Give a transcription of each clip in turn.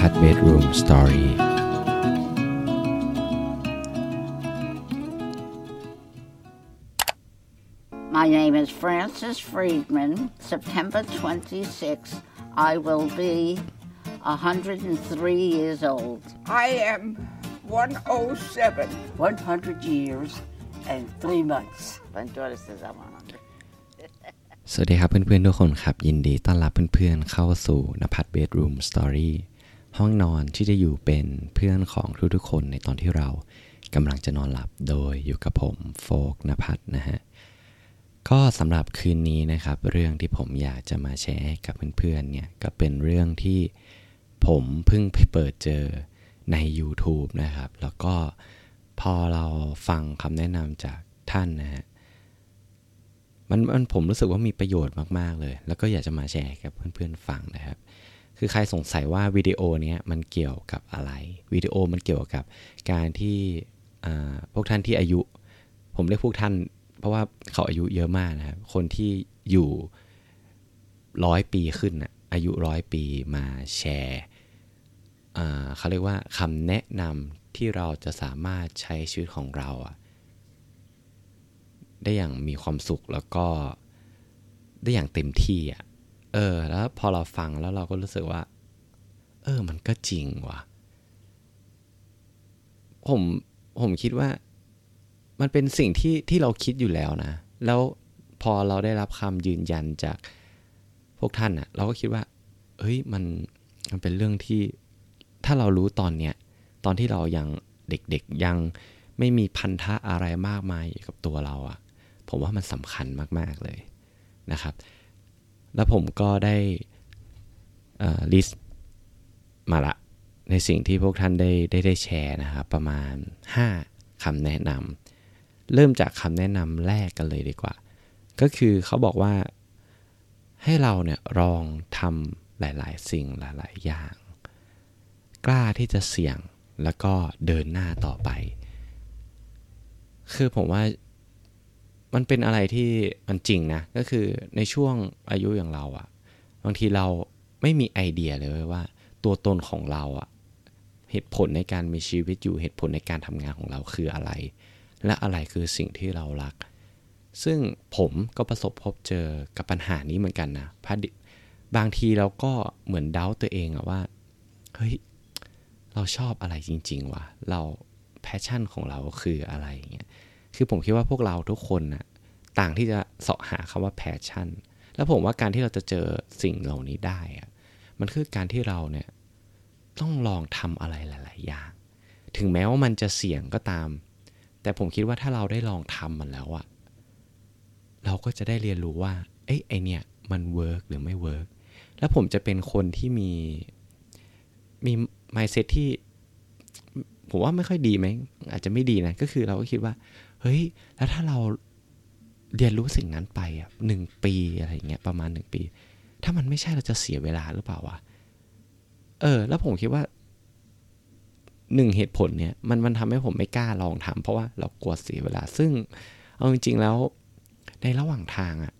พัฒ Bedroom Story My name is Frances Friedman. September 26th, I will be 103 years old. I am 107. 100 years and 3 months. Entonces, สวัสดีครับเพื่อนๆทุกคนครับ ยินดีต้อนรับเพื่อนๆเข้าสู่นภัทร Bedroom Story ห้องนอนที่จะอยู่เป็นเพื่อนของทุกๆคนในตอนที่เรากำลังจะนอนหลับโดยอยู่กับผมโฟกนภัทรนะฮะก็สำหรับคืนนี้นะครับ เรื่องที่ผมอยากจะมาแชร์ให้กับเพื่อนๆเนี่ยก็เป็นเรื่องที่ผมเพิ่งไปเปิดเจอใน YouTube นะครับ แล้วก็พอเราฟังคำแนะนำจากท่านนะฮะมันมันผมรู้สึกว่ามีประโยชน์มากๆเลย แล้วก็อยากจะมาแชร์กับเพื่อนๆฟังนะครับ คือใครสงสัยว่าวิดีโอเนี้ยมันเกี่ยวกับอะไร วิดีโอมันเกี่ยวกับการที่พวกท่านที่อายุ ผมเรียกพวกท่าน เพราะว่าเขาอายุเยอะมากนะครับคนที่อยู่ร้อยปีขึ้นนะอายุร้อยปีมาแชร์เขาเรียกว่าคำแนะนำที่เราจะสามารถใช้ชีวิตของเราได้อย่างมีความสุขแล้วก็ได้อย่างเต็มที่อะ เออ แล้วพอเราฟังแล้วเราก็รู้สึกว่า เออ มันก็จริงว่ะ ผมผมคิดว่า มันเป็นสิ่งที่ที่เราคิดอยู่แล้วนะ แล้วพอเราได้รับคำยืนยันจากพวกท่านอะเราก็คิดว่า เฮ้ยมันมันเป็นเรื่องที่ถ้าเรารู้ตอนเนี้ยตอนที่เรายังเด็กๆยังไม่มีพันธะอะไรมากมายกับตัวเราอะผมว่ามันสำคัญมากๆเลยนะครับ แล้วผมก็ได้ลิสต์มาละ ในสิ่งที่พวกท่านได้ได้ได้แชร์นะครับ ประมาณ 5คำแนะนำเริ่มจากคำแนะนำแรกกันเลยดีกว่า ก็คือเขาบอกว่าให้เราเนี่ยลองทำหลาย ๆ สิ่งหลาย ๆ อย่าง กล้าที่จะเสี่ยงแล้วก็เดินหน้าต่อไป คือผมว่า มันเป็นอะไรที่มันจริงนะ ก็คือในช่วงอายุอย่างเราอะบางทีเราไม่มีไอเดียเลยว่า ตัวตนของเราอะเหตุผลในการมีชีวิตอยู่เหตุผลในการทำงานของเราคืออะไร และอะไรคือสิ่งที่เรารัก ซึ่งผมก็ประสบพบเจอกับปัญหานี้เหมือนกันนะพบางทีเราก็เหมือนเดาตัวเองอะว่าเฮ้ยเราชอบอะไรจริง ๆวะเรา passion ของเราคืออะไรอย่างเงี้ย คือผมคิดว่าพวกเราทุกคนนะต่างที่จะเสาะหาคำว่า passion แล้วผมว่าการที่เราจะเจอสิ่งเหล่านี้ได้อะมันคือการที่เราเนี่ยต้องลองทำอะไรหลาย ๆ อย่าง ถึงแม้ว่ามันจะเสี่ยงก็ตาม แต่ผมคิดว่าถ้าเราได้ลองทำมันแล้วอะเราก็จะได้เรียนรู้ว่า เอ้ยไอเนี่ย มัน work หรือไม่ work แล้วผมจะเป็นคนที่มีมี mindset ที่ ผมว่าไม่ค่อยดีไหมอาจจะไม่ดีนะ ก็คือเราก็คิดว่า เฮ้ย แล้วถ้าเราเรียนรู้สิ่งนั้นไปอะหนึ่งปีอะไรเงี้ยประมาณหนึ่งปี ถ้ามันไม่ใช่เราจะเสียเวลาหรือเปล่าวะเออ แล้วผมคิดว่าหนึ่งเหตุผลเนี่ยมันมันทำให้ผมไม่กล้าลองทำเพราะว่าเรากลัวเสียเวลา ซึ่งเอาจริง ๆ แล้วในระหว่างทางอะ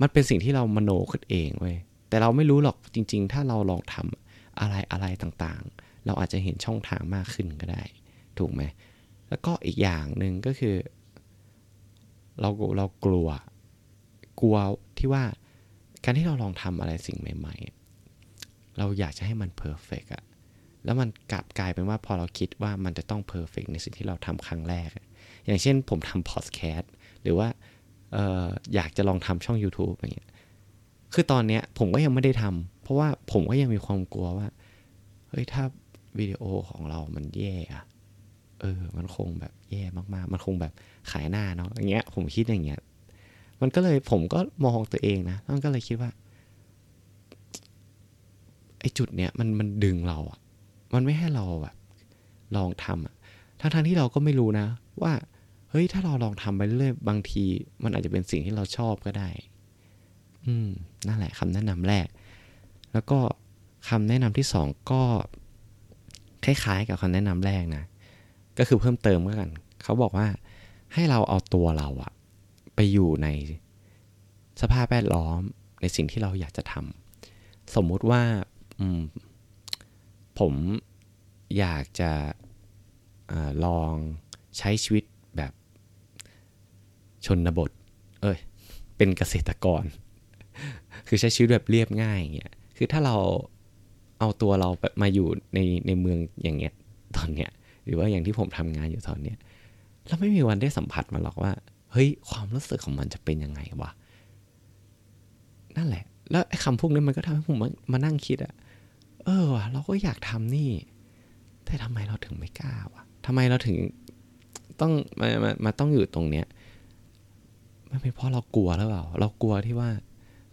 มันเป็นสิ่งที่เรามโนขึ้นเองเว้ยแต่เราไม่รู้หรอกจริง ๆ ถ้าเราลองทำอะไรอะไรต่างๆ เราอาจจะเห็นช่องทางมากขึ้นก็ได้ ถูกไหม แล้วก็อีกอย่างหนึ่งก็คือ เราเรากลัว กลัวที่ว่าการที่เราลองทำอะไรสิ่งใหม่ ๆ เราอยากจะให้มัน perfect อะแล้วมันกลับกลายเป็นว่าพอเราคิดว่ามันจะต้อง perfect ในสิ่งที่เราทำครั้งแรก อย่างเช่นผมทำพอดแคสต์หรือว่าอออยากจะลองทำช่อง YouTube อย่างเงี้ย คือตอนเนี้ยผมก็ยังไม่ได้ทำเพราะว่าผมก็ยังมีความกลัวว่า เฮ้ย ถ้าวิดีโอของเรามันแย่อะ เออ มันคงแบบแย่มากๆ มันคงแบบขายหน้าเนาะอย่างเงี้ย ผมคิดอย่างเงี้ย มันก็เลยผมก็มองตัวเองนะมันก็เลยคิดว่าไอ้จุดเนี้ยมันมันดึงเราอะมันไม่ให้เราแบบ ลองทำอะทั้งทั้งที่เราก็ไม่รู้นะ ว่า เฮ้ยถ้าเราลองทำไปเรื่อยบางที มันอาจจะเป็นสิ่งที่เราชอบก็ได้ อืมนั่นแหละคำแนะนำแรก แล้วก็คำแนะนำที่สองก็คล้ายๆกับคำแนะนำแรกนะ ก็คือเพิ่มเติมเมื่อกัน เขาบอกว่าให้เราเอาตัวเราอะไปอยู่ในสภาพแวดล้อมในสิ่งที่เราอยากจะทำสมมุติว่าผมอยากจะอลองใช้ชีวิตแบบชนบท เอ้ย เป็นเกษตรกร คือใช้ชีวิตแบบเรียบง่ายอย่างเงี้ย คือถ้าเราเอาตัวเรามาอยู่ในในเมืองอย่างเงี้ย ตอนเนี้ย หรือว่าอย่างที่ผมทำงานอยู่ตอนเนี้ยเราไม่มีวันได้สัมผัสมันหรอกว่า เฮ้ย ความรู้สึกของมันจะเป็นยังไงวะนั่นแหละ แล้วไอ้คำพวกนี้มันก็ทำให้ผมมามานั่งคิดอะเออวะเราก็อยากทำนี่ แต่ทำไมเราถึงไม่กล้าวะทำไมเราถึงต้องมามามาต้องอยู่ตรงเนี้ยมันเป็นเพราะเรากลัวหรือเปล่า เรากลัวที่ว่า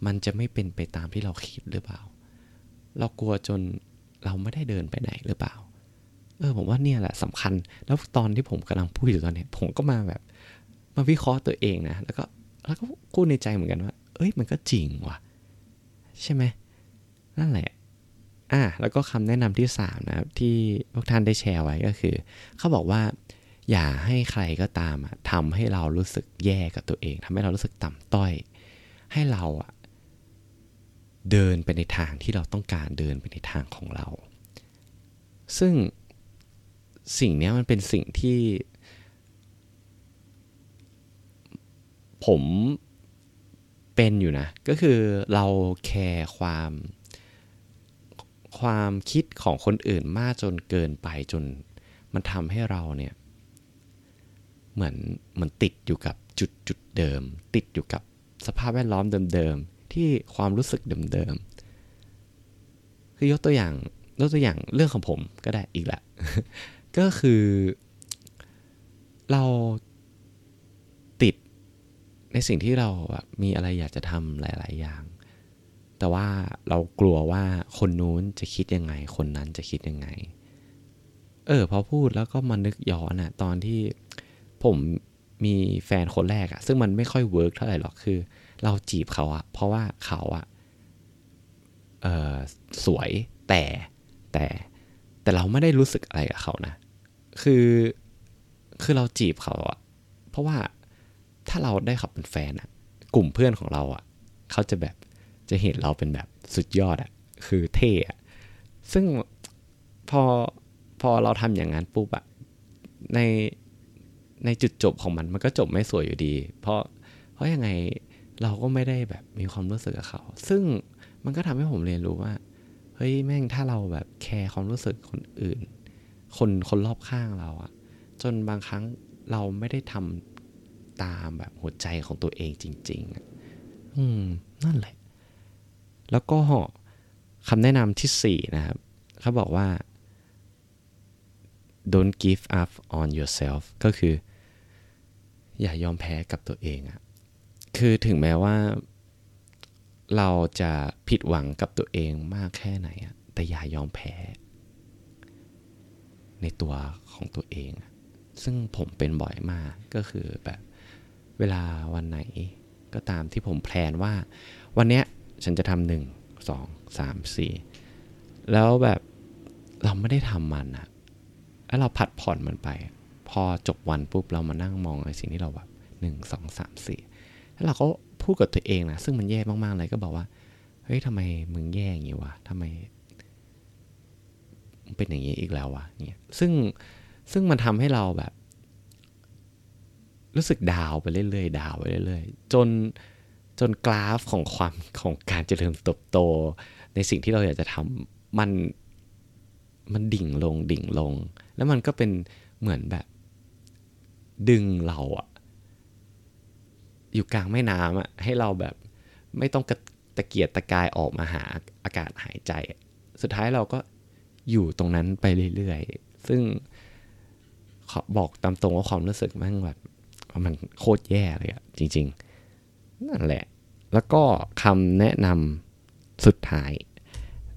มันจะไม่เป็นไปตามที่เราคิดหรือเปล่า เรากลัวจนเราไม่ได้เดินไปไหนหรือเปล่า เออผมว่าเนี่ยแหละสำคัญ แล้วตอนที่ผมกำลังพูดอยู่ตอนนี้ ผมก็มาแบบ มาวิเคราะห์ตัวเองนะ แล้วก็แล้วก็พูดในใจเหมือนกันว่า เอ้ยมันก็จริงว่ะ ใช่ไหมนั่นแหละอะแล้วก็คำแนะนำที่สามนะครับที่พวกท่านได้แชร์ไว้ก็คือ เขาบอกว่า อย่าให้ใครก็ตามอะทำให้เรารู้สึกแย่กับตัวเองทำให้เรารู้สึกต่ำต้อย ให้เราอะเดินไปในทางที่เราต้องการเดินไปในทางของเรา ซึ่ง สิ่งนี้มันเป็นสิ่งที่ ผมเป็นอยู่นะ ก็คือเราแคร์ความความคิดของคนอื่นมากจนเกินไปจนมันทำให้เราเนี่ยเหมือนเหมือนติดอยู่กับจุดจุดเดิม ติดอยู่กับสภาพแวดล้อมเดิมๆที่ความรู้สึกเดิมๆคือยกตัวอย่างยกตัวอย่างเรื่องของผมก็ได้อีกละ ก็คือ เราติดในสิ่งที่เราแบบมีอะไรอยากจะทำหลาย ๆ อย่าง แต่ว่าเรากลัวว่าคนนู้นจะคิดยังไง คนนั้นจะคิดยังไง เออ พอพูดแล้วก็มานึกย้อนอะตอนที่ผมมีแฟนคนแรกอะซึ่งมันไม่ค่อย work เท่าไหร่หรอกคือ เราจีบเขาอะเพราะว่าเขาอะเออสวยแต่แต่แต่เราไม่ได้รู้สึกอะไรกับเขานะ คือคือเราจีบเขาอะเพราะว่าถ้าเราได้เขาเป็นแฟนอะกลุ่มเพื่อนของเราอะเขาจะแบบจะเห็นเราเป็นแบบสุดยอดอะคือเท่อะซึ่งพอพอเราทำอย่างนั้นปุ๊บอะในในจุดจบของมันมันก็จบไม่สวยอยู่ดี เพราะเพราะยังไงเราก็ไม่ได้แบบมีความรู้สึกกับเขา ซึ่งมันก็ทำให้ผมเรียนรู้ว่า เฮ้ยแม่งถ้าเราแบบแคร์ความรู้สึกคนอื่น คนคนรอบข้างเราอะจนบางครั้งเราไม่ได้ทำตามแบบหัวใจของตัวเองจริง ๆ อืม นั่นแหละ แล้วก็คำแนะนำที่สี่นะครับ เขาบอกว่า don't give up on yourself ก็คือ อย่ายอมแพ้กับตัวเองอะคือถึงแม้ว่า เราจะผิดหวังกับตัวเองมากแค่ไหนอะแต่อย่ายอมแพ้ ในตัวของตัวเอง ซึ่งผมเป็นบ่อยมากก็คือแบบเวลาวันไหนก็ตามที่ผมแพลนว่า วันเนี้ยฉันจะทำหนึ่งสองสามสี่แล้วแบบเราไม่ได้ทำมันอะแล้วเราผัดผ่อนมันไป พอจบวันปุ๊บเรามานั่งมองในสิ่งที่เราแบบหนึ่งสองสามสี่แล้วเราก็พูดกับตัวเองนะซึ่งมันแย่มากๆเลยก็บอกว่าเฮ้ยทำไมมึงแย่อย่างนี้วะทำไม เป็นอย่างนี้อีกแล้ววะเนี่ยซึ่งซึ่งมันทำให้เราแบบ รู้สึกดาวไปเรื่อยๆดาวไปเรื่อยๆจนจนกราฟของความของการเจริญเติบโต ในสิ่งที่เราอยากจะทำมันมันดิ่งลงดิ่งลง แล้วมันก็เป็นเหมือนแบบ ดึงเราอะอยู่กลางแม่น้ำอะให้เราแบบไม่ต้องกระตะเกียกตะกายออกมาหาอากาศหายใจ สุดท้ายเราก็ อยู่ตรงนั้นไปเรื่อยๆ ซึ่งขอบอกตามตรงว่าความรู้สึกมันแบบมันโคตรแย่เลยอะจริง ๆ นั่นแหละ แล้วก็คำแนะนำสุดท้าย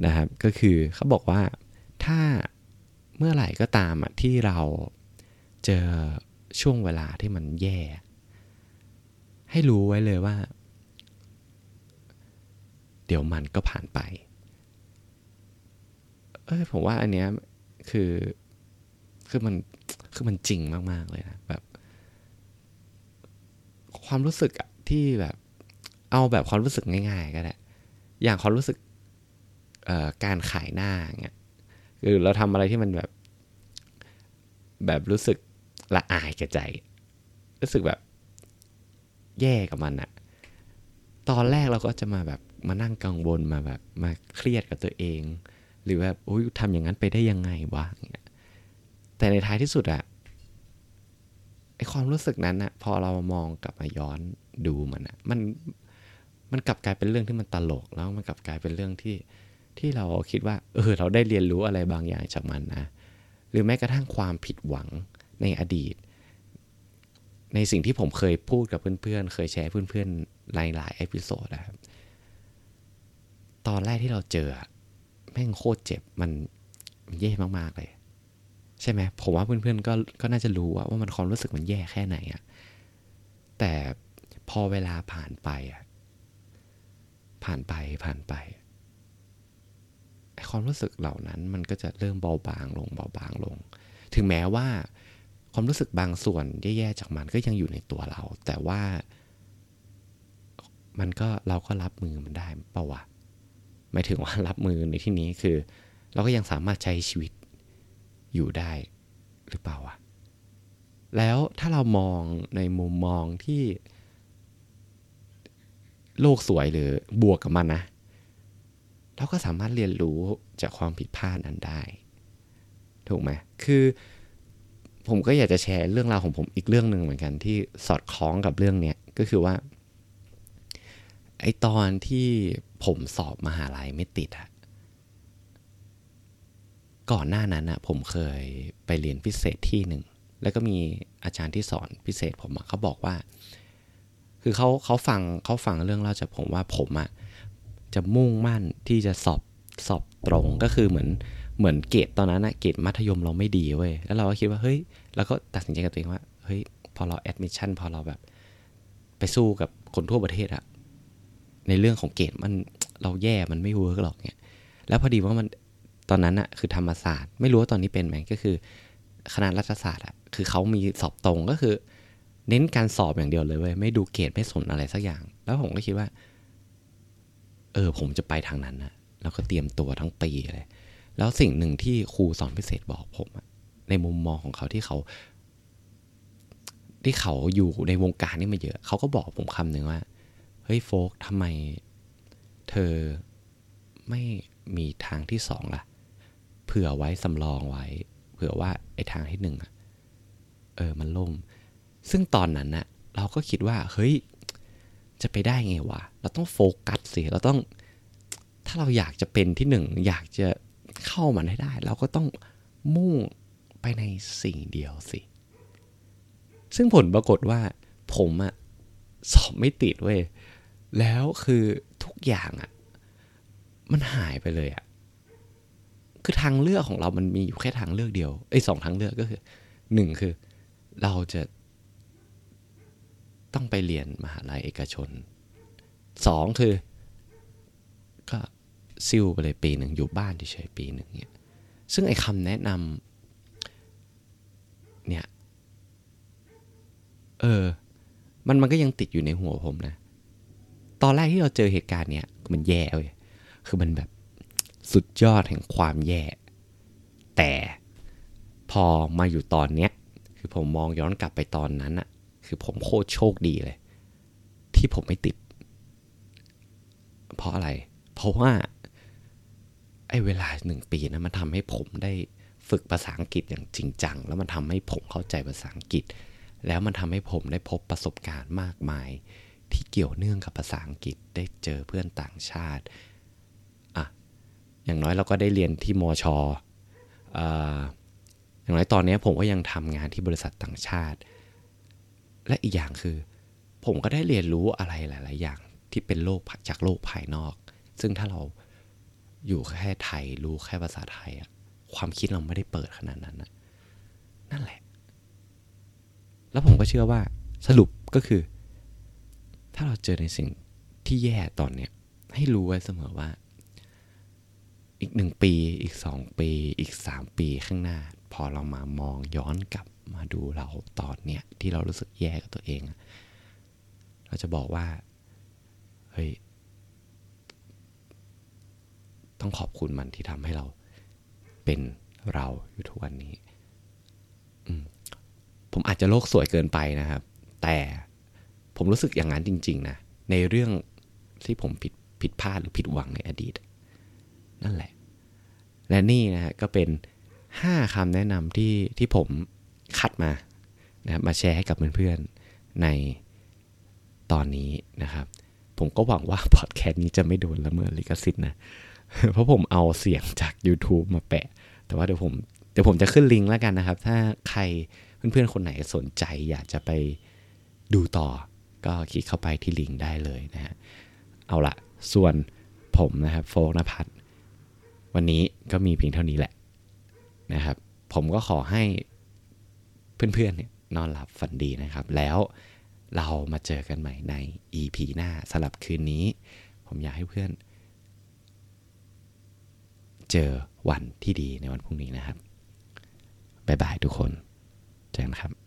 นะครับ ก็คือเขาบอกว่าถ้าเมื่อไหร่ก็ตามอะที่เราเจอช่วงเวลาที่มันแย่ ให้รู้ไว้เลยว่า เดี๋ยวมันก็ผ่านไป เอ้ยผมว่าอันเนี้ยคือคือมันคือมันจริงมาก ๆ เลยนะแบบ ความรู้สึกที่แบบ เอาแบบความรู้สึกง่าย ๆ ก็ได้อย่างความรู้สึกการขายหน้าเงี้ยคคือเราทำอะไรที่มันแบบ แบบรู้สึกละอายแก่ใจ รู้สึกแบบ แย่กับมันอะตอนแรกเราก็จะมาแบบมานั่งกังวลมาแบบมาเครียดกับตัวเอง หรือแบบโอ้ยทำอย่างนั้นไปได้ยังไงวะอย่างเงี้ยแต่ในท้ายที่สุดอะไอความรู้สึกนั้นอะพอเรามองกลับมาย้อนดูมันอะมันมันกลับกลายเป็นเรื่องที่มันตลกแล้วมันกลับกลายเป็นเรื่องที่ที่เราคิดว่าเออเราได้เรียนรู้อะไรบางอย่างจากมันนะหรือแม้กระทั่งความผิดหวังในอดีต ในสิ่งที่ผมเคยพูดกับเพื่อนๆ เคยแชร์เพื่อนๆหลายๆ episode นะครับตอนแรกที่เราเจอ แม่งโคตรเจ็บมันมันแย่มากๆเลย ใช่ไหมผมว่าเพื่อนๆก็ก็น่าจะรู้ว่าว่ามันความรู้สึกมันแย่แค่ไหนอะแต่พอเวลาผ่านไปอะผ่านไปผ่านไปไอความรู้สึกเหล่านั้นมันก็จะเริ่มเบาบางลงเบาบางลง ถึงแม้ว่าความรู้สึกบางส่วนแย่ๆจากมันก็ยังอยู่ในตัวเรา แต่ว่า มันก็เราก็รับมือมันได้เปล่าวะ หมายถึงว่ารับมือในที่นี้คือ เราก็ยังสามารถใช้ชีวิตอยู่ได้หรือเปล่าวะแล้วถ้าเรามองในมุมมองที่ โลกสวยหรือบวกกับมันนะ เราก็สามารถเรียนรู้จากความผิดพลาดนั้นได้ ถูกไหมคือผมก็อยากจะแชร์เรื่องราวของผมอีกเรื่องหนึ่งเหมือนกันที่สอดคล้องกับเรื่องเนี้ยก็คือว่า ไอตอนที่ ผมสอบมหาลัยไม่ติดอะก่อนหน้านั้นอะผมเคยไปเรียนพิเศษที่หนึ่ง แล้วก็มีอาจารย์ที่สอนพิเศษผมอะเขาบอกว่า คือเขาเขาฟังเขาฟังเรื่องเล่าจากผมว่าผมอะจะมุ่งมั่นที่จะสอบสอบตรงก็คือเหมือนเหมือนเกรดตอนนั้นอะเกรดมัธยมเราไม่ดีเว้ยแล้วเราก็คิดว่าเฮ้ยแล้วก็ตัดสินใจกับตัวเองว่าเฮ้ยพอเรา admission พอเราแบบ ไปสู้กับคนทั่วประเทศอะ ในเรื่องของเกรดมันเราแย่มันไม่ work หรอกเนี่ยแล้วพอดีว่ามันตอนนั้นอะคือธรรมศาสตร์ ไม่รู้ว่าตอนนี้เป็นไหมก็คือคณะรัฐศาสตร์อะคือเขามีสอบตรงก็คือ เน้นการสอบอย่างเดียวเลยเว้ยไม่ดูเกรดไม่สนอะไรสักอย่าง แล้วผมก็คิดว่า เออผมจะไปทางนั้นนะแล้วก็เตรียมตัวทั้งปีเลยแล้วสิ่งหนึ่งที่ครูสอนพิเศษบอกผมอะในมุมมองของเขาที่เขา ที่เขาอยู่ในวงการนี่มาเยอะ เขาก็บอกผมคำหนึ่งว่า เฮ้ยโฟกทำไม เธอไม่มีทางที่สองล่ะ เผื่อไว้สำรองไว้ เผื่อว่าไอ้ทางที่หนึ่งอะเออมันล่ม ซึ่งตอนนั้นน่ะเราก็คิดว่า เฮ้ย จะไปได้ไงวะ เราต้องโฟกัสสิ เราต้อง ถ้าเราอยากจะเป็นที่หนึ่ง อยากจะเข้ามันให้ได้ เราก็ต้องมุ่งไปในสิ่งเดียวสิ ซึ่งผลปรากฏว่า ผมอะสอบไม่ติดเว้ย แล้วคือทุกอย่างอะมันหายไปเลยอะคือทางเลือกของเรามันมีอยู่แค่ทางเลือกเดียวไอ้สองทางเลือกก็คือหนึ่งคือเราจะต้องไปเรียนมหาลัยเอกชนสองคือ ก็ซิลไปเลยปีหนึ่งอยู่บ้านเฉยๆปีหนึ่งเนี่ยซึ่งไอ้คำแนะนำเนี่ย เออ มันมันก็ยังติดอยู่ในหัวผมนะ ตอนแรกที่เราเจอเหตุการณ์เนี่ยมันแย่เว้ยคือมันแบบสุดยอดแห่งความแย่ แต่พอมาอยู่ตอนเนี้ย คือผมมองย้อนกลับไปตอนนั้นอะคือผมโคตรโชคดีเลย ที่ผมไม่ติด เพราะอะไร เพราะว่าไอ้เวลาหนึ่งปีนะมันทำให้ผมได้ฝึกภาษาอังกฤษอย่างจริงจัง แล้วมันทำให้ผมเข้าใจภาษาอังกฤษ แล้วมันทำให้ผมได้พบประสบการณ์มากมาย ที่เกี่ยวเนื่องกับภาษาอังกฤษได้เจอเพื่อนต่างชาติอะอย่างน้อยเราก็ได้เรียนที่มอชออย่างน้อยตอนนี้ผมก็ยังทำงานที่บริษัทต่างชาติ และอีกอย่างคือ ผมก็ได้เรียนรู้อะไรหลาย ๆ อย่างที่เป็นโลกจากโลกภายนอก ซึ่งถ้าเราอยู่แค่ไทยรู้แค่ภาษาไทยอะความคิดเราไม่ได้เปิดขนาดนั้นนะนั่นแหละ แล้วผมก็เชื่อว่าสรุปก็คือ ถ้าเราเจอในสิ่งที่แย่ตอนเนี้ยให้รู้ไว้เสมอว่า อีกหนึ่งปี อีกสองปี อีกสามปีข้างหน้า พอเรามามองย้อนกลับมาดูเราตอนเนี้ยที่เรารู้สึกแย่กับตัวเอง เราจะบอกว่า เฮ้ย ต้องขอบคุณมันที่ทำให้เราเป็นเราอยู่ทุกวันนี้ ผมอาจจะโลกสวยเกินไปนะครับ แต่ ผมรู้สึกอย่างนั้นจริง ๆ นะ ในเรื่องที่ผมผิดผิดพลาดหรือผิดหวังในอดีต นั่นแหละ และนี่นะฮะก็เป็น 5คำแนะนำที่ที่ผมคัดมานะครับมาแชร์ให้กับเพื่อนๆในตอนนี้นะครับ ผมก็หวังว่าพอดแคสต์นี้จะไม่โดนละเมิดลิขสิทธิ์นะ เพราะผมเอาเสียงจาก YouTube มาแปะ แต่ว่าเดี๋ยวผมเดี๋ยวผมจะขึ้นลิงก์แล้วกันนะครับ ถ้าใครเพื่อนๆคนไหนสนใจอยากจะไปดูต่อ ก็คลิกเข้าไปที่ลิงก์ได้เลยนะฮะเอาละส่วนผมนะครับโฟกนภัทรวันนี้ก็มีเพียงเท่านี้แหละนะครับ ผมก็ขอให้เพื่อนๆเนี่ยนอนหลับฝันดีนะครับ แล้วเรามาเจอกันใหม่ใน EP หน้าสำหรับคืนนี้ ผมอยากให้เพื่อน เจอวันที่ดีในวันพรุ่งนี้นะครับ บ๊ายบายทุกคน เจอกันครับ